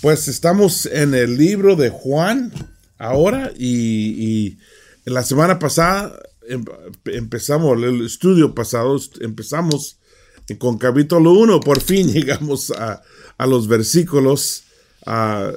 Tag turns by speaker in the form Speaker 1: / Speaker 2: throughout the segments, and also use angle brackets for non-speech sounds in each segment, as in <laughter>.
Speaker 1: Pues estamos en el libro de Juan ahora y, la semana pasada em, empezamos, el estudio pasado, empezamos con capítulo 1, por fin <laughs> llegamos a, los versículos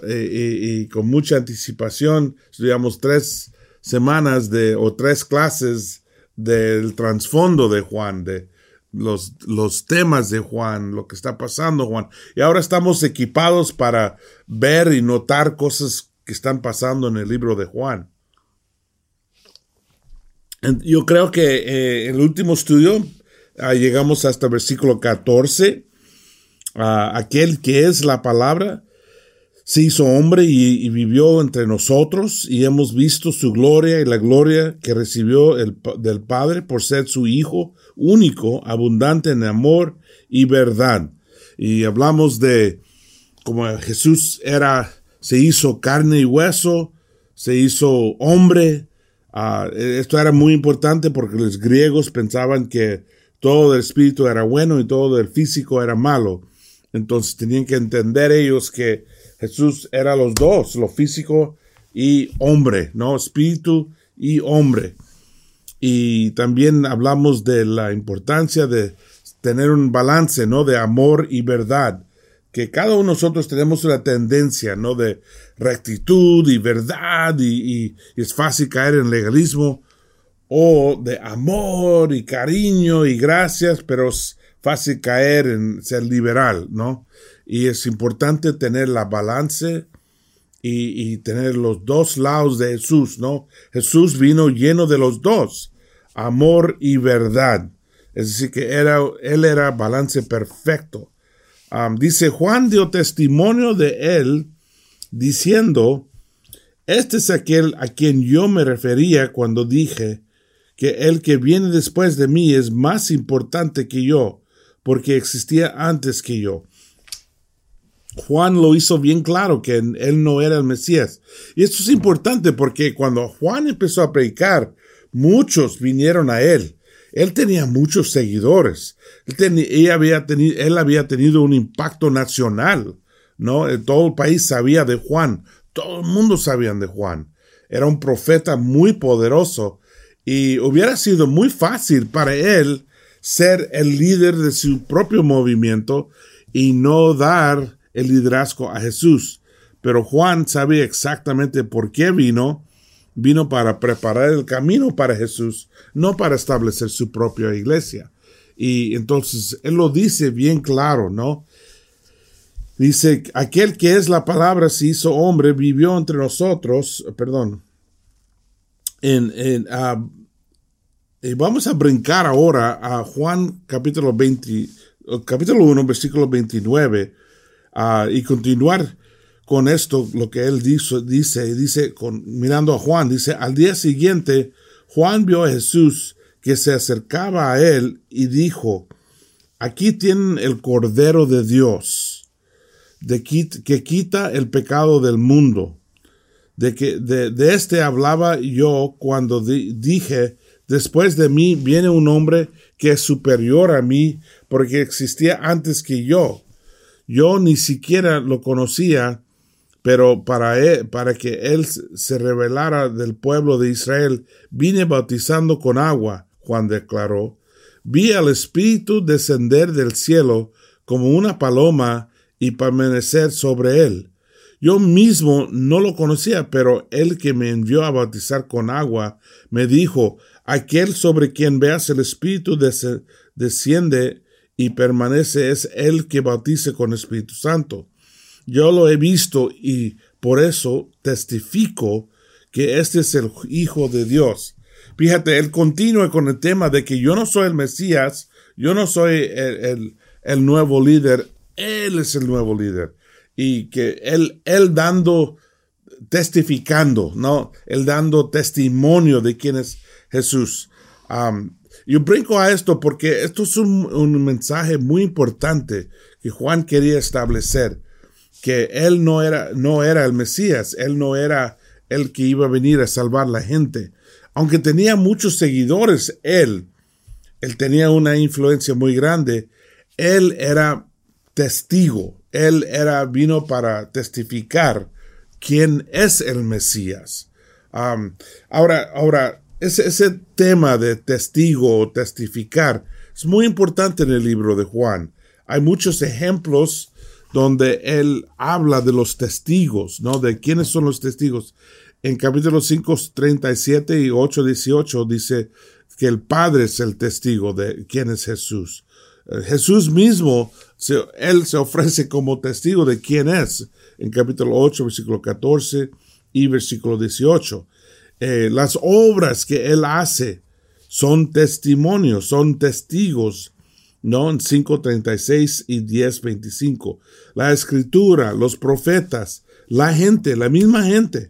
Speaker 1: y, con mucha anticipación, estudiamos tres semanas de, o tres clases del trasfondo de Juan, de, los, los temas de Juan, lo que está pasando Juan. Y ahora estamos equipados para ver y notar cosas que están pasando en el libro de Juan. Yo creo que eh, en el último estudio llegamos hasta versículo 14. Ah, aquel que es la palabra se hizo hombre y, vivió entre nosotros y hemos visto su gloria y la gloria que recibió el, del Padre por ser su Hijo único, abundante en amor y verdad. Y hablamos de cómo Jesús era, se hizo carne y hueso, se hizo hombre. Ah, esto era muy importante porque los griegos pensaban que todo el espíritu era bueno y todo el físico era malo. Entonces tenían que entender ellos que Jesús era los dos, lo físico y hombre, ¿no? Espíritu y hombre. Y también hablamos de la importancia de tener un balance, ¿no? De amor y verdad. Que cada uno de nosotros tenemos una tendencia, ¿no? De rectitud y verdad y, es fácil caer en legalismo o de amor y cariño y gracias, pero fácil caer en ser liberal, ¿no? y es importante tener la balance y, tener los dos lados de Jesús, ¿no? Jesús vino lleno de los dos, amor y verdad. Es decir, que era, él era balance perfecto. dice, Juan dio testimonio de él, diciendo, este es aquel a quien yo me refería cuando dije que el que viene después de mí es más importante que yo, porque existía antes que yo. Juan lo hizo bien claro que él no era el Mesías. Y esto es importante porque cuando Juan empezó a predicar, muchos vinieron a él. Él tenía muchos seguidores. Él, había, tenido, él había tenido un impacto nacional. ¿no? Todo el país sabía de Juan. Todo el mundo sabía de Juan. Era un profeta muy poderoso y hubiera sido muy fácil para él ser el líder de su propio movimiento y no dar el liderazgo a Jesús. Pero Juan sabía exactamente por qué vino. Vino para preparar el camino para Jesús, no para establecer su propia iglesia. Y entonces él lo dice bien claro, ¿no? Dice, aquel que es la palabra se hizo hombre, vivió entre nosotros, perdón, en, en ah, y vamos a brincar ahora a Juan capítulo 20, capítulo 1, versículo 29, y continuar con esto, lo que él dice, dice, dice mirando a Juan, dice, al día siguiente, Juan vio a Jesús que se acercaba a él y dijo, aquí tienen el Cordero de Dios, de, que quita el pecado del mundo. De, que, de, de este hablaba yo cuando dije, después de mí viene un hombre que es superior a mí porque existía antes que yo yo ni siquiera lo conocía, pero para, él, para que él se revelara del pueblo de Israel, vine bautizando con agua, Juan declaró. Vi al Espíritu descender del cielo como una paloma y permanecer sobre él. Yo mismo no lo conocía, pero el que me envió a bautizar con agua me dijo, aquel sobre quien veas el Espíritu desciende y permanece es el que bautice con Espíritu Santo. Yo lo he visto y por eso testifico que este es el Hijo de Dios. Fíjate, él continúa con el tema de que yo no soy el Mesías, yo no soy el, nuevo líder, él es el nuevo líder. Y que él, él dando, testificando, ¿no? Él dando testimonio de quién es Jesús. Yo brinco a esto porque esto es un, mensaje muy importante que Juan quería establecer, que él no era, no era el Mesías, él no era el que iba a venir a salvar la gente. Aunque tenía muchos seguidores, él, él tenía una influencia muy grande, él era testigo, Él era, vino para testificar quién es el Mesías. ahora, ahora, ese, ese tema de testigo o testificar es muy importante en el libro de Juan. Hay muchos ejemplos donde él habla de los testigos, ¿no? De quiénes son los testigos. En capítulo 5, 37 y 8, 18 dice que el Padre es el testigo de quién es Jesús. Eh, Jesús mismo, él se ofrece como testigo de quién es. En capítulo 8, versículo 14 y versículo 18. Eh, las obras que él hace son testimonios, son testigos ¿no? En 5.36 y 10.25. La escritura, los profetas, la gente, la misma gente,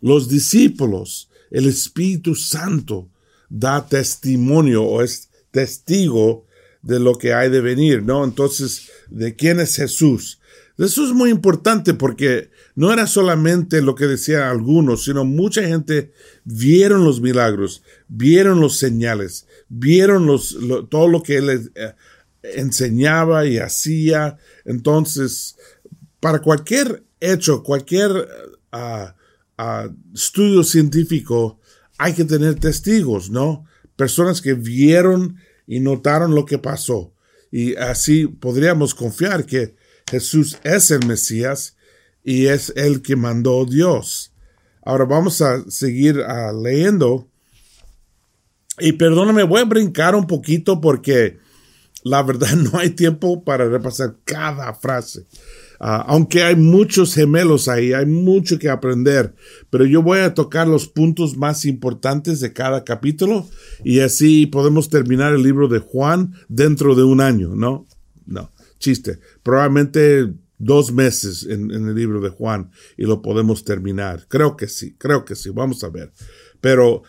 Speaker 1: los discípulos, el Espíritu Santo da testimonio o es testigo de lo que hay de venir, ¿no? Entonces, ¿de quién es Jesús? Eso es muy importante porque no era solamente lo que decían algunos, sino mucha gente vieron los milagros, vieron los señales, vieron los, todo lo que él eh, enseñaba y hacía. Entonces, para cualquier hecho, cualquier ah, ah, estudio científico, hay que tener testigos, ¿no? Personas que vieron y notaron lo que pasó. Y así podríamos confiar que Jesús es el Mesías y es el que mandó Dios. Ahora vamos a seguir ah, leyendo. Y perdóname, voy a brincar un poquito porque la verdad <laughs> no hay tiempo para repasar cada frase. Ah, aunque hay muchos gemelos ahí, hay mucho que aprender, pero yo voy a tocar los puntos más importantes de cada capítulo y así podemos terminar el libro de Juan dentro de un año, ¿no? No, chiste. Probablemente dos meses en, el libro de Juan y lo podemos terminar. Creo que sí, creo que sí, vamos a ver. Pero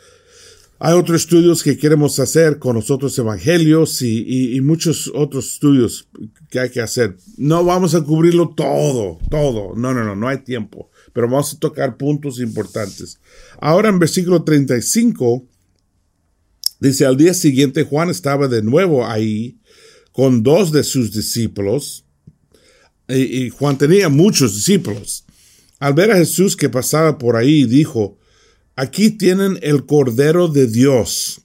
Speaker 1: hay otros estudios que queremos hacer con los otros evangelios y, muchos otros estudios que hay que hacer. No vamos a cubrirlo todo, todo. No, no, no, no hay tiempo. Pero vamos a tocar puntos importantes. Ahora en versículo 35 dice, al día siguiente Juan estaba de nuevo ahí con dos de sus discípulos. y Juan tenía muchos discípulos. Al ver a Jesús que pasaba por ahí, dijo, Aquí tienen el Cordero de Dios.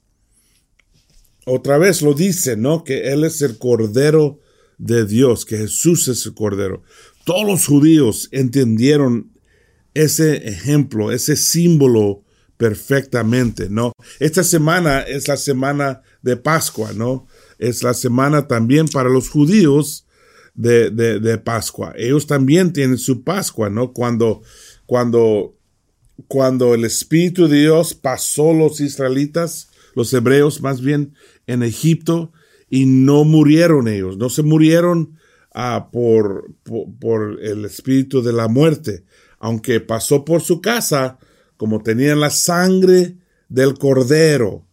Speaker 1: Otra vez lo dice, ¿no? Que Él es el Cordero de Dios, que Jesús es el Cordero. Todos los judíos entendieron ese ejemplo, ese símbolo perfectamente, ¿no? Esta semana es la semana de Pascua, ¿no? Es la semana también para los judíos de, de, Pascua. Ellos también tienen su Pascua, ¿no? Cuando, cuando cuando el Espíritu de Dios pasó los israelitas, los hebreos más bien, en Egipto, y no murieron ellos, no se murieron ah, por, por, el Espíritu de la muerte, aunque pasó por su casa, como tenían la sangre del cordero.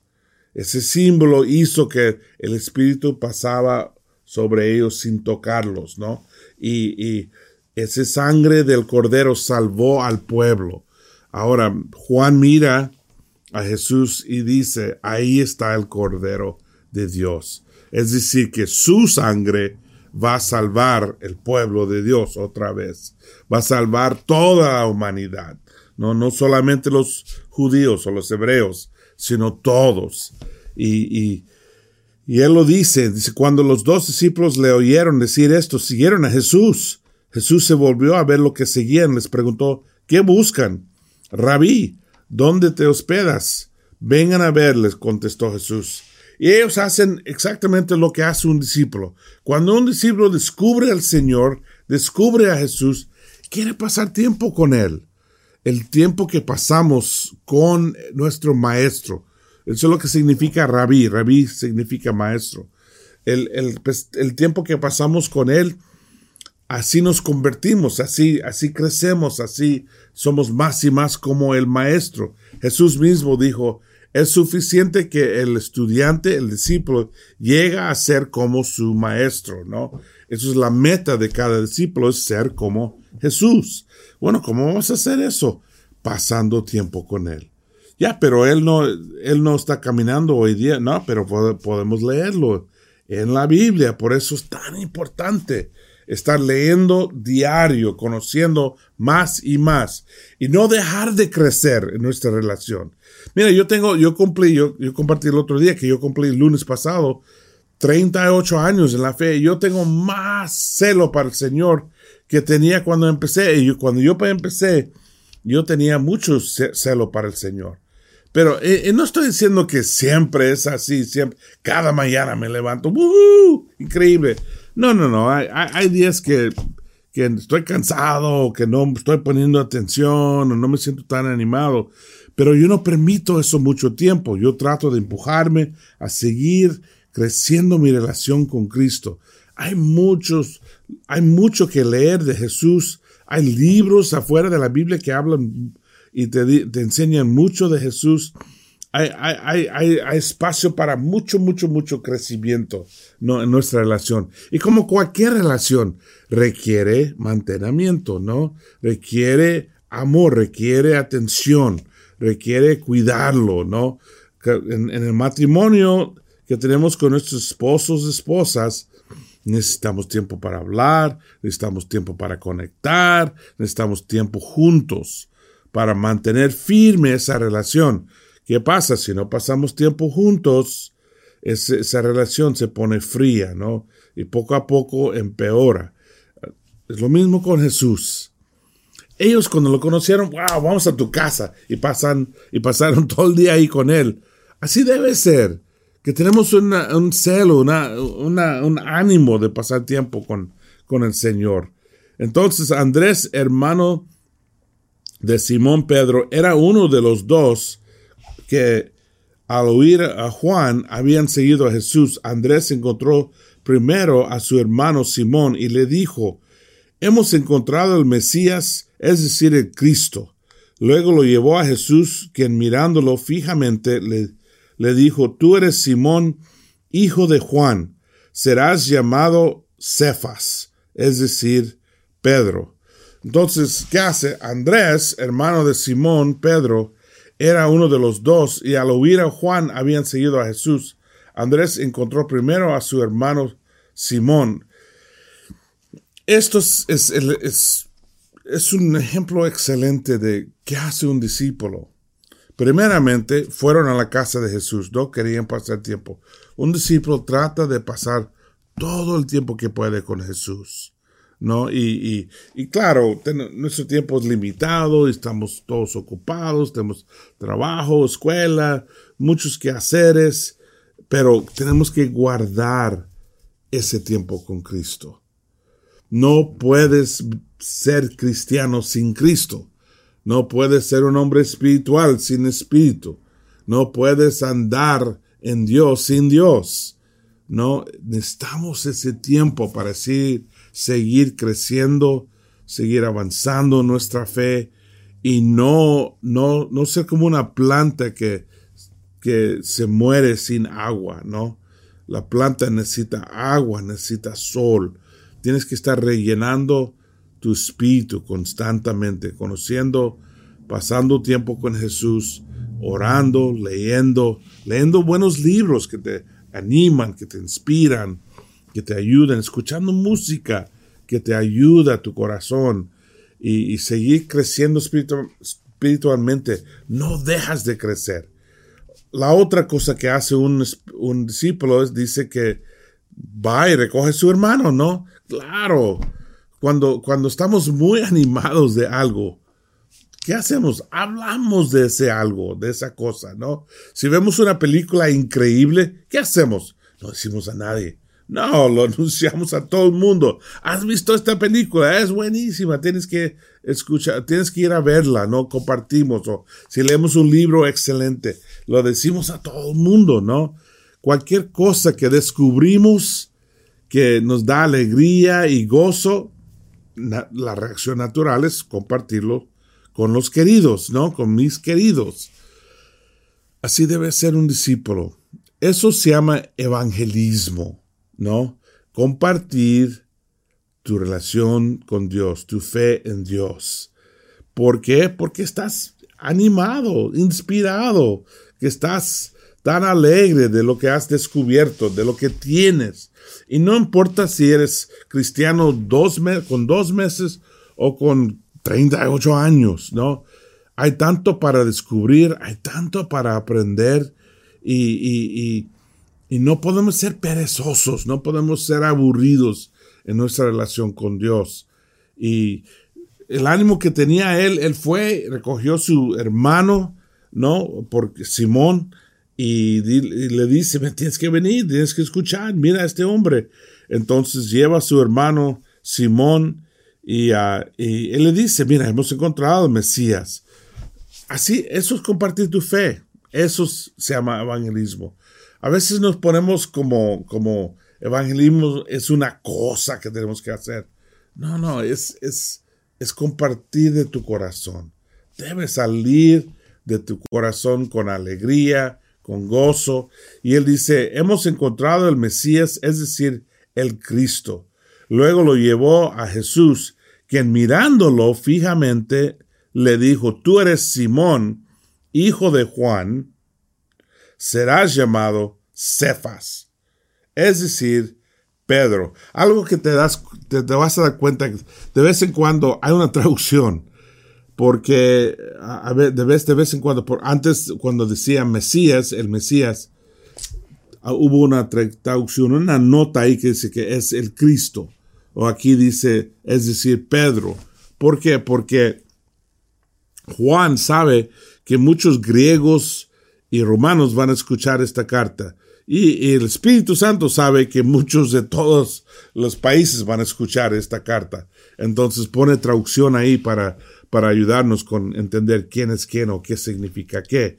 Speaker 1: Ese símbolo hizo que el Espíritu pasaba sobre ellos sin tocarlos, ¿no? Y, y sangre del cordero salvó al pueblo. Ahora, Juan mira a Jesús y dice, ahí está el Cordero de Dios. Es decir, que su sangre va a salvar el pueblo de Dios otra vez. Va a salvar toda la humanidad. No, no solamente los judíos o los hebreos, sino todos. Y, y, y él lo dice, dice, cuando los dos discípulos le oyeron decir esto, siguieron a Jesús. Jesús se volvió a ver lo que seguían, les preguntó, ¿qué buscan? Rabí, ¿dónde te hospedas? Vengan a ver, les contestó Jesús. Y ellos hacen exactamente lo que hace un discípulo. Cuando un discípulo descubre al Señor, descubre a Jesús, quiere pasar tiempo con Él. El tiempo que pasamos con nuestro maestro. Eso es lo que significa rabí. Rabí significa maestro. El, el, pues, el tiempo que pasamos con Él así nos convertimos, así, así crecemos, así somos más y más como el maestro. Jesús mismo dijo, es suficiente que el estudiante, el discípulo, llega a ser como su maestro, ¿no? Eso es la meta de cada discípulo, es ser como Jesús. Bueno, ¿cómo vamos a hacer eso? Pasando tiempo con Él. Ya, pero Él no, Él no está caminando hoy día, no, pero podemos leerlo en la Biblia, por eso es tan importante estar leyendo diario, conociendo más y más, y no dejar de crecer en nuestra relación. Mira, yo tengo, yo cumplí, yo, yo compartí el otro día que yo cumplí el lunes pasado 38 años en la fe, yo tengo más celo para el Señor que tenía cuando empecé. Y cuando yo empecé, yo tenía mucho celo para el Señor. Pero eh, eh, no estoy diciendo que siempre es así, siempre, cada mañana me levanto, increíble. No, no, no, hay, hay, días que, estoy cansado, que no estoy poniendo atención, o no me siento tan animado, pero yo no permito eso mucho tiempo. Yo trato de empujarme a seguir creciendo mi relación con Cristo. Hay muchos, hay mucho que leer de Jesús. Hay libros afuera de la Biblia que hablan y te, enseñan mucho de Jesús. Hay, hay, hay, hay, espacio para mucho, mucho, mucho crecimiento ¿no? en nuestra relación. Y como cualquier relación, requiere mantenimiento, ¿no? Requiere amor, requiere atención, requiere cuidarlo, ¿no? En, en el matrimonio que tenemos con nuestros esposos, esposas, necesitamos tiempo para hablar, necesitamos tiempo para conectar, necesitamos tiempo juntos para mantener firme esa relación. ¿Qué pasa si no pasamos tiempo juntos? esa relación se pone fría, ¿no? Y poco a poco empeora. Es lo mismo con Jesús. Ellos cuando lo conocieron, wow, vamos a tu casa y pasan y pasaron <laughs> todo el día ahí con él. Así debe ser que tenemos un celo, un ánimo de pasar tiempo con, con el Señor. Entonces Andrés, hermano de Simón Pedro, era uno de los dos que al oír a Juan habían seguido a Jesús. Andrés encontró primero a su hermano Simón y le dijo, Hemos encontrado el Mesías, es decir, el Cristo. Luego lo llevó a Jesús, quien mirándolo fijamente le le dijo, Tú eres Simón, hijo de Juan, serás llamado Cefas, es decir, Pedro. Entonces, ¿qué hace? Andrés, hermano de Simón, Pedro, era uno de los dos, y al oír a Juan habían seguido a Jesús. Andrés encontró primero a su hermano Simón. Esto es, es, es un ejemplo excelente de qué hace un discípulo. Primeramente, fueron a la casa de Jesús, no querían pasar tiempo. Un discípulo trata de pasar todo el tiempo que puede con Jesús. ¿No? Y, y, claro, nuestro tiempo es limitado, estamos todos ocupados, tenemos trabajo, escuela, muchos quehaceres, pero tenemos que guardar ese tiempo con Cristo. No puedes ser cristiano sin Cristo. No puedes ser un hombre espiritual sin espíritu. No puedes andar en Dios sin Dios. No, necesitamos ese tiempo para seguir creciendo, seguir avanzando nuestra fe y no, no, no ser como una planta que, que se muere sin agua, ¿no? La planta necesita agua, necesita sol. Tienes que estar rellenando tu espíritu constantemente, conociendo, pasando tiempo con Jesús, orando, leyendo, leyendo buenos libros que te animan, que te inspiran, que te ayudan, escuchando música que te ayuda a tu corazón y, seguir creciendo espiritualmente. No dejas de crecer. La otra cosa que hace un, un discípulo es, dice que va y recoge a su hermano, ¿no? Claro, cuando, cuando estamos muy <laughs> animados de algo, ¿qué hacemos? Hablamos de ese algo, de esa cosa, ¿no? Si vemos una película increíble, ¿qué hacemos? No decimos a nadie. No, lo <laughs> anunciamos a todo el mundo. ¿Has visto esta película? Es buenísima. Tienes que escuchar, tienes que ir a verla, ¿no? Compartimos. O si leemos un libro excelente, lo decimos a todo el mundo, ¿no? Cualquier cosa que descubrimos que nos da alegría y gozo, la reacción natural es compartirlo con los queridos, ¿no? Con mis queridos. Así debe ser un discípulo. Eso se llama evangelismo, ¿no? Compartir tu relación con Dios, tu fe en Dios. ¿Por qué? Porque estás animado, inspirado, que estás tan alegre de lo que has descubierto, de lo que tienes. Y no importa si eres cristiano dos con dos meses o con 38 años, ¿no? Hay tanto para descubrir, hay tanto para aprender y, y no podemos ser perezosos, no podemos ser aburridos en nuestra relación con Dios. Y el ánimo que tenía él, él fue, recogió su hermano, ¿no? Porque Simón, y, le dice, me tienes que venir, tienes que escuchar, mira a este hombre. Entonces lleva a su hermano Simón y, y él le dice, mira, hemos encontrado al Mesías. Así, eso es compartir tu fe. Eso se llama evangelismo. A veces nos ponemos como, como evangelismo es una cosa que tenemos que hacer. No, no, es, es, es compartir de tu corazón. Debe salir de tu corazón con alegría, con gozo. Y él dice, hemos encontrado el Mesías, es decir, el Cristo. Luego lo llevó a Jesús, quien mirándolo fijamente le dijo, tú eres Simón, hijo de Juan, serás llamado Cefas, es decir, Pedro. Algo que te, das, te, vas a dar cuenta de vez en cuando hay una traducción, porque a, de, vez, de vez en cuando, por, antes cuando decía Mesías, el Mesías, ah, hubo una traducción, una nota ahí que dice que es el Cristo, o aquí dice, es decir, Pedro. ¿Por qué? Porque Juan sabe que muchos griegos y romanos van a escuchar esta carta. Y, el Espíritu Santo sabe que muchos de todos los países van a escuchar esta carta. Entonces pone traducción ahí para, para ayudarnos con entender quién es quién o qué significa qué.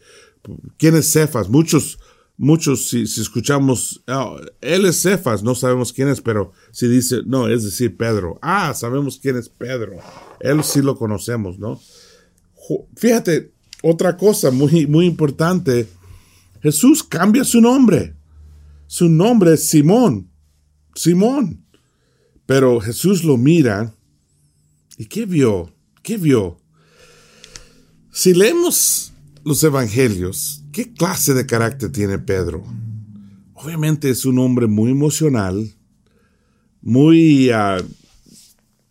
Speaker 1: ¿Quién es Cefas? Muchos, muchos, si, escuchamos, oh, él es Cefas, no sabemos quién es, pero si dice, no, es decir, Pedro. Ah, sabemos quién es Pedro. Él sí lo conocemos, ¿no? Fíjate, otra cosa muy, muy importante, Jesús cambia su nombre. Su nombre es Simón. Simón. Pero Jesús lo mira. ¿Y qué vio? ¿Qué vio? Si leemos los evangelios, ¿qué clase de carácter tiene Pedro? Obviamente es un hombre muy emocional, muy ah,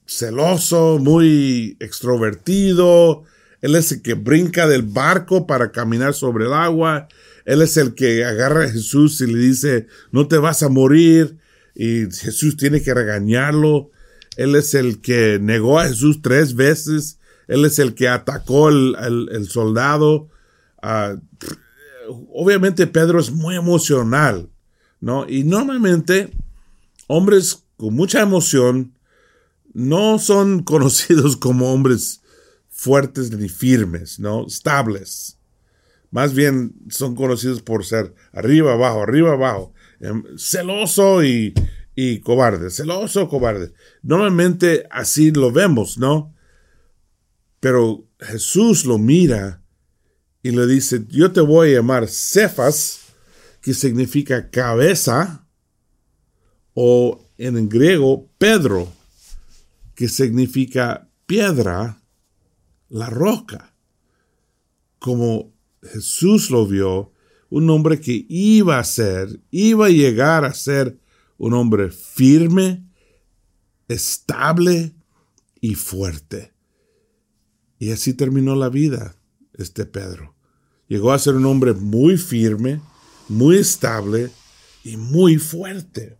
Speaker 1: celoso, muy extrovertido. Él es el que brinca del barco para caminar sobre el agua. Él es el que agarra a Jesús y le dice, no te vas a morir. Y Jesús tiene que regañarlo. Él es el que negó a Jesús tres veces. Él es el que atacó el, soldado. Ah, obviamente Pedro es muy emocional, ¿no? Y normalmente hombres con mucha emoción no son <laughs> conocidos como hombres fuertes ni firmes, ¿no? Estables. Más bien son conocidos por ser arriba, abajo, arriba, abajo. Em, celoso y, y cobarde. Celoso, cobarde. Normalmente así lo vemos, ¿no? Pero Jesús lo mira y le dice, yo te voy a llamar Cefas, que significa cabeza, o en griego Pedro, que significa piedra, la roca. Como Jesús lo vio, un hombre que iba a ser, iba a llegar a ser un hombre firme, estable y fuerte. Y así terminó la vida este Pedro. Llegó a ser un hombre muy firme, muy estable y muy fuerte.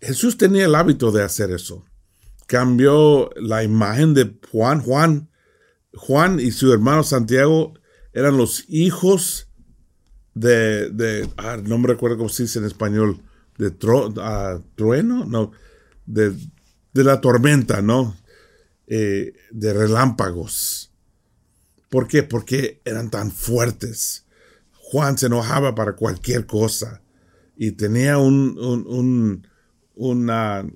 Speaker 1: Jesús tenía el hábito de hacer eso. Cambió la imagen de Juan. Juan Juan y su hermano Santiago eran los hijos de, de ah, no me recuerdo cómo se dice en español, de ah, trueno, no, de, la tormenta, ¿no? Eh, de relámpagos. ¿Por qué? Porque eran tan fuertes. Juan se enojaba para cualquier cosa y tenía un, un, una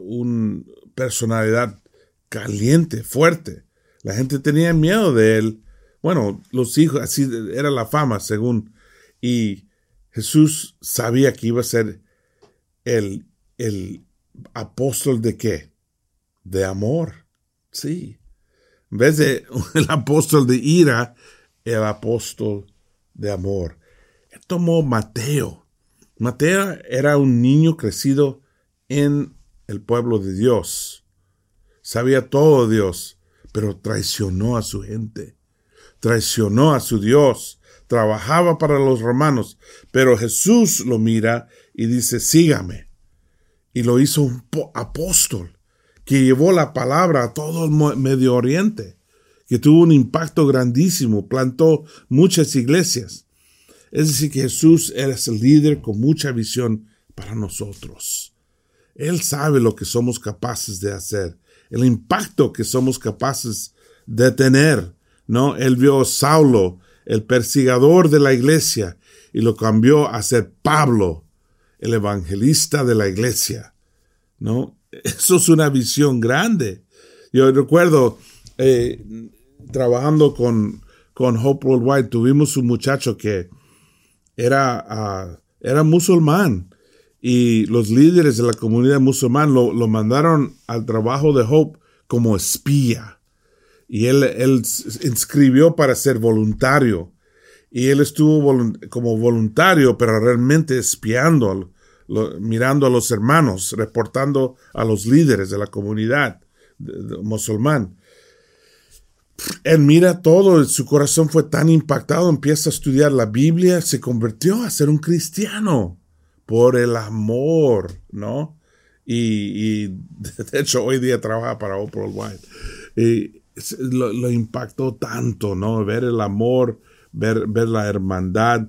Speaker 1: un personalidad caliente, fuerte. La gente tenía miedo de él. Bueno, los hijos, así era la fama, según. Y Jesús sabía que iba a ser el, el apóstol de qué? De amor. Sí. En vez de <laughs> el apóstol de ira, el apóstol de amor. Él tomó Mateo. Mateo era un niño crecido en el pueblo de Dios. Sabía todo Dios, pero traicionó a su gente. Traicionó a su Dios. Trabajaba para los romanos. Pero Jesús lo mira y dice, sígame. Y lo hizo un apóstol que llevó la palabra a todo el Medio Oriente, que tuvo un impacto grandísimo, plantó muchas iglesias. Es decir, que Jesús es el líder con mucha visión para nosotros. Él sabe lo que somos capaces de hacer, el impacto que somos capaces de tener. ¿no? Él vio a Saulo, el persigador de la iglesia, y lo cambió a ser Pablo, el evangelista de la iglesia. ¿no? <laughs> Eso es una visión grande. Yo recuerdo eh, trabajando con, con Hope Worldwide, tuvimos un muchacho que era, ah, era musulmán y los líderes de la comunidad musulmana lo, mandaron al trabajo de Hope como espía. Y él, él inscribió para ser voluntario. Y él estuvo como voluntario, pero realmente espiando mirando a los hermanos, reportando a los líderes de la comunidad musulmán. Él mira todo, su corazón fue tan impactado, empieza a estudiar la Biblia, se convirtió a ser un cristiano por el amor, ¿no? Y, <laughs> de hecho hoy día trabaja para Oprah White. Y lo, lo, impactó tanto, ¿no? Ver el amor, ver, ver la hermandad.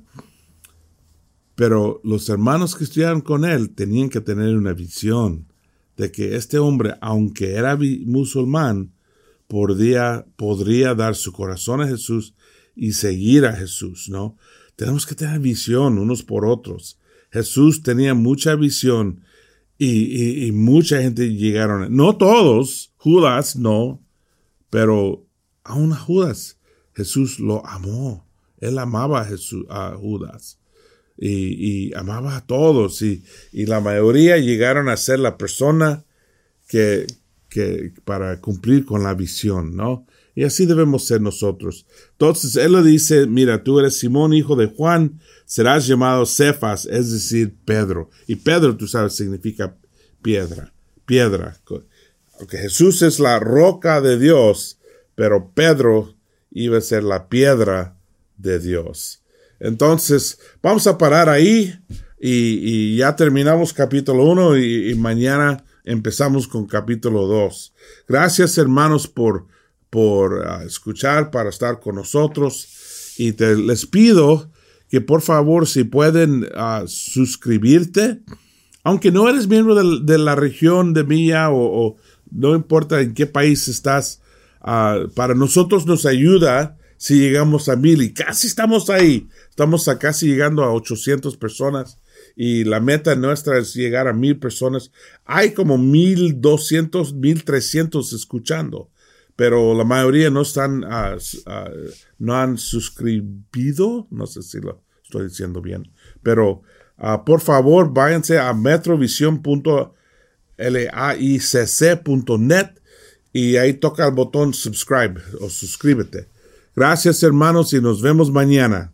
Speaker 1: Pero los hermanos que estudiaron con él tenían que tener una visión de que este hombre, aunque era musulmán, podría, podría dar su corazón a Jesús y seguir a Jesús, ¿no? Tenemos que tener visión unos por otros. Jesús tenía mucha visión y, mucha gente llegaron. No todos, Judas no, pero aún Judas, Jesús lo amó. Él amaba a, Jesús, a Judas y, amaba a todos y, la mayoría llegaron a ser la persona que, que para cumplir con la visión, ¿no? Y así debemos ser nosotros. Entonces él le dice, mira, tú eres Simón, hijo de Juan, serás llamado Cefas, es decir, Pedro. Y Pedro, tú sabes, significa piedra, piedra. Aunque Jesús es la roca de Dios, pero Pedro iba a ser la piedra de Dios. Entonces, vamos a parar ahí y, ya terminamos capítulo 1 y, mañana empezamos con capítulo 2. Gracias hermanos por, por ah, escuchar, para estar con nosotros. Y te, les pido que por favor si pueden ah, suscribirte, aunque no eres miembro de, la región de Mía o, no importa en qué país estás, ah, para nosotros nos ayuda si llegamos a mil. Y casi estamos ahí. Estamos a casi llegando a 800 personas. Y la meta nuestra es llegar a mil personas. Hay como 1200, 1300 escuchando, pero la mayoría no están, uh, no han suscribido. No sé si lo estoy diciendo bien, pero uh, por favor váyanse a metrovision.laicc.net y ahí toca el botón subscribe o suscríbete. Gracias hermanos y nos vemos mañana.